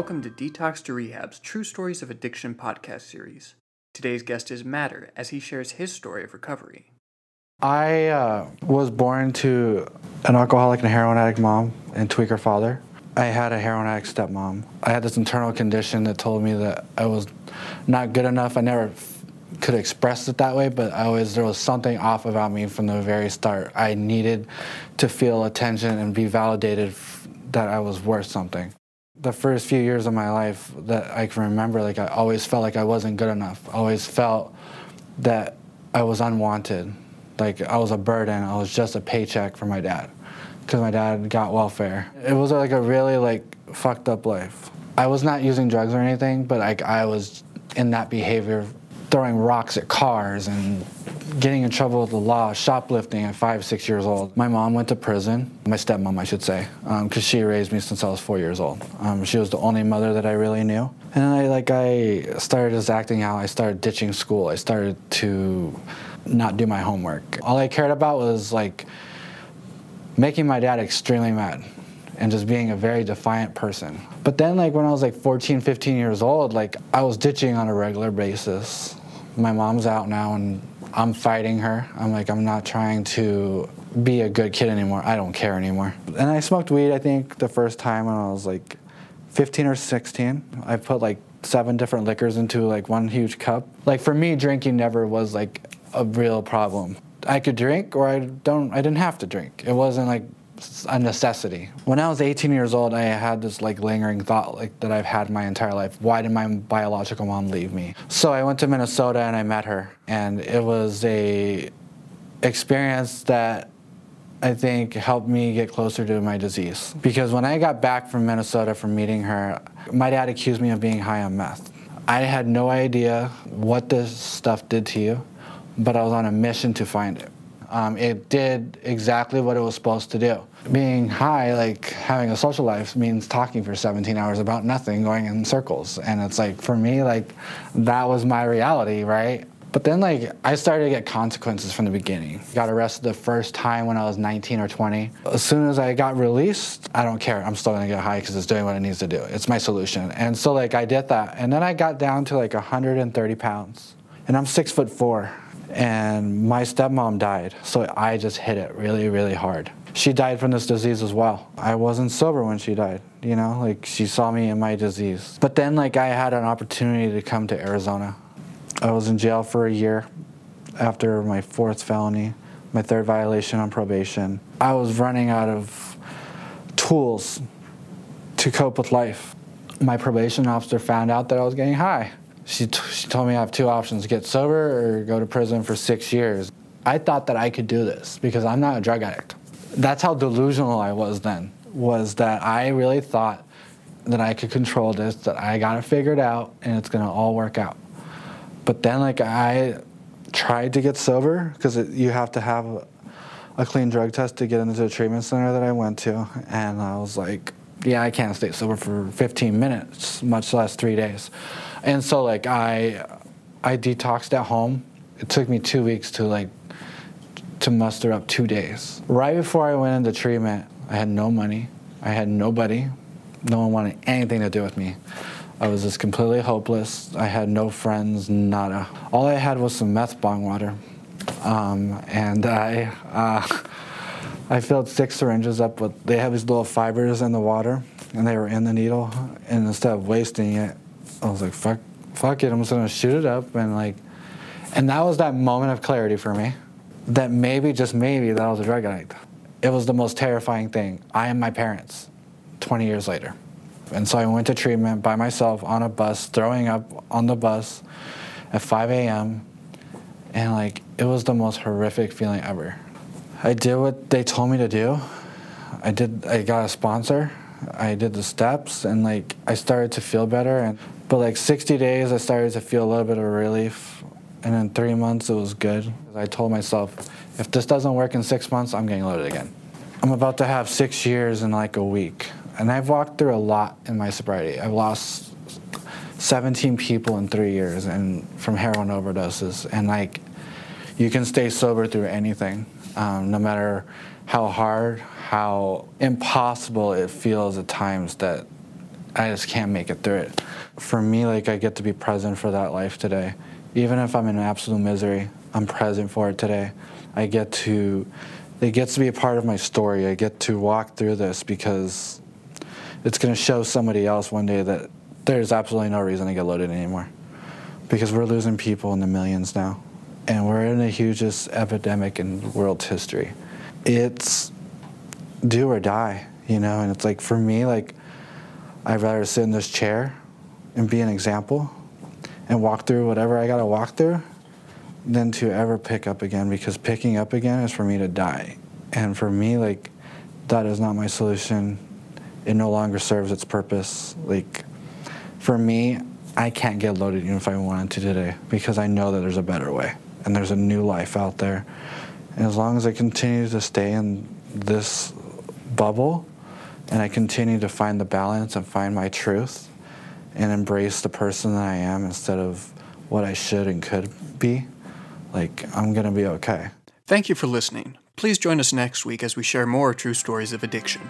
Welcome to Detox to Rehab's True Stories of Addiction podcast series. Today's guest is Matter as he shares his story of recovery. I uh, was born to an alcoholic and heroin addict mom and tweaker father. I had a heroin addict stepmom. I had this internal condition that told me that I was not good enough. I never f- could express it that way, but I always there was something off about me from the very start. I needed to feel attention and be validated f- that I was worth something. The first few years of my life that I can remember, like I always felt like I wasn't good enough. Always felt that I was unwanted, like I was a burden. I was just a paycheck for my dad because my dad got welfare. It was like a really like fucked up life. I was not using drugs or anything, but like I was in that behavior, throwing rocks at cars and getting in trouble with the law, shoplifting at five, six years old. My mom went to prison, my stepmom, I should say, because um, she raised me since I was four years old. Um, she was the only mother that I really knew. And I like I started just acting out. I started ditching school. I started to not do my homework. All I cared about was like making my dad extremely mad and just being a very defiant person. But then like when I was like 14, 15 years old, like I was ditching on a regular basis. My mom's out now and I'm fighting her. I'm like I'm not trying to be a good kid anymore. I don't care anymore. And I smoked weed I think the first time when I was like 15 or 16. I put like seven different liquors into like one huge cup. Like for me drinking never was like a real problem. I could drink or I don't I didn't have to drink. It wasn't like a necessity. When I was 18 years old, I had this like lingering thought like that I've had my entire life. Why did my biological mom leave me? So I went to Minnesota and I met her and it was a experience that I think helped me get closer to my disease. Because when I got back from Minnesota from meeting her, my dad accused me of being high on meth. I had no idea what this stuff did to you but I was on a mission to find it. Um, it did exactly what it was supposed to do. Being high, like having a social life, means talking for 17 hours about nothing, going in circles. And it's like, for me, like, that was my reality, right? But then, like, I started to get consequences from the beginning. Got arrested the first time when I was 19 or 20. As soon as I got released, I don't care. I'm still gonna get high because it's doing what it needs to do. It's my solution. And so, like, I did that. And then I got down to like 130 pounds. And I'm six foot four and my stepmom died. So I just hit it really, really hard. She died from this disease as well. I wasn't sober when she died, you know, like she saw me in my disease. But then, like, I had an opportunity to come to Arizona. I was in jail for a year after my fourth felony, my third violation on probation. I was running out of tools to cope with life. My probation officer found out that I was getting high she, t- she told me I have two options get sober or go to prison for six years. I thought that I could do this because I'm not a drug addict. That's how delusional I was then, was that I really thought that I could control this, that I got it figured out and it's gonna all work out. But then, like, I tried to get sober because you have to have a, a clean drug test to get into the treatment center that I went to. And I was like, yeah, I can't stay sober for 15 minutes, much less three days. And so like I I detoxed at home. It took me two weeks to like to muster up two days. Right before I went into treatment, I had no money. I had nobody. No one wanted anything to do with me. I was just completely hopeless. I had no friends, nada. All I had was some meth bong water. Um, and I, uh, I filled six syringes up with, they have these little fibers in the water, and they were in the needle. And instead of wasting it, I was like, fuck, fuck it, I'm just gonna shoot it up and like, and that was that moment of clarity for me, that maybe just maybe that I was a drug addict. It was the most terrifying thing. I am my parents, 20 years later, and so I went to treatment by myself on a bus, throwing up on the bus at 5 a.m. And like, it was the most horrific feeling ever. I did what they told me to do. I did. I got a sponsor. I did the steps, and like I started to feel better. And but like 60 days, I started to feel a little bit of relief. And in three months, it was good. I told myself, if this doesn't work in six months, I'm getting loaded again. I'm about to have six years in like a week. And I've walked through a lot in my sobriety. I've lost 17 people in three years and from heroin overdoses. And like, you can stay sober through anything, um, no matter how hard, how impossible it feels at times that I just can't make it through it. For me, like I get to be present for that life today. Even if I'm in absolute misery, I'm present for it today. I get to, it gets to be a part of my story. I get to walk through this because it's going to show somebody else one day that there's absolutely no reason to get loaded anymore. Because we're losing people in the millions now. And we're in the hugest epidemic in world history. It's do or die, you know? And it's like, for me, like, I'd rather sit in this chair and be an example and walk through whatever I got to walk through than to ever pick up again because picking up again is for me to die. And for me, like, that is not my solution. It no longer serves its purpose. Like, for me, I can't get loaded even if I wanted to today because I know that there's a better way and there's a new life out there. And as long as I continue to stay in this bubble and I continue to find the balance and find my truth and embrace the person that I am instead of what I should and could be, like I'm going to be okay. Thank you for listening. Please join us next week as we share more true stories of addiction.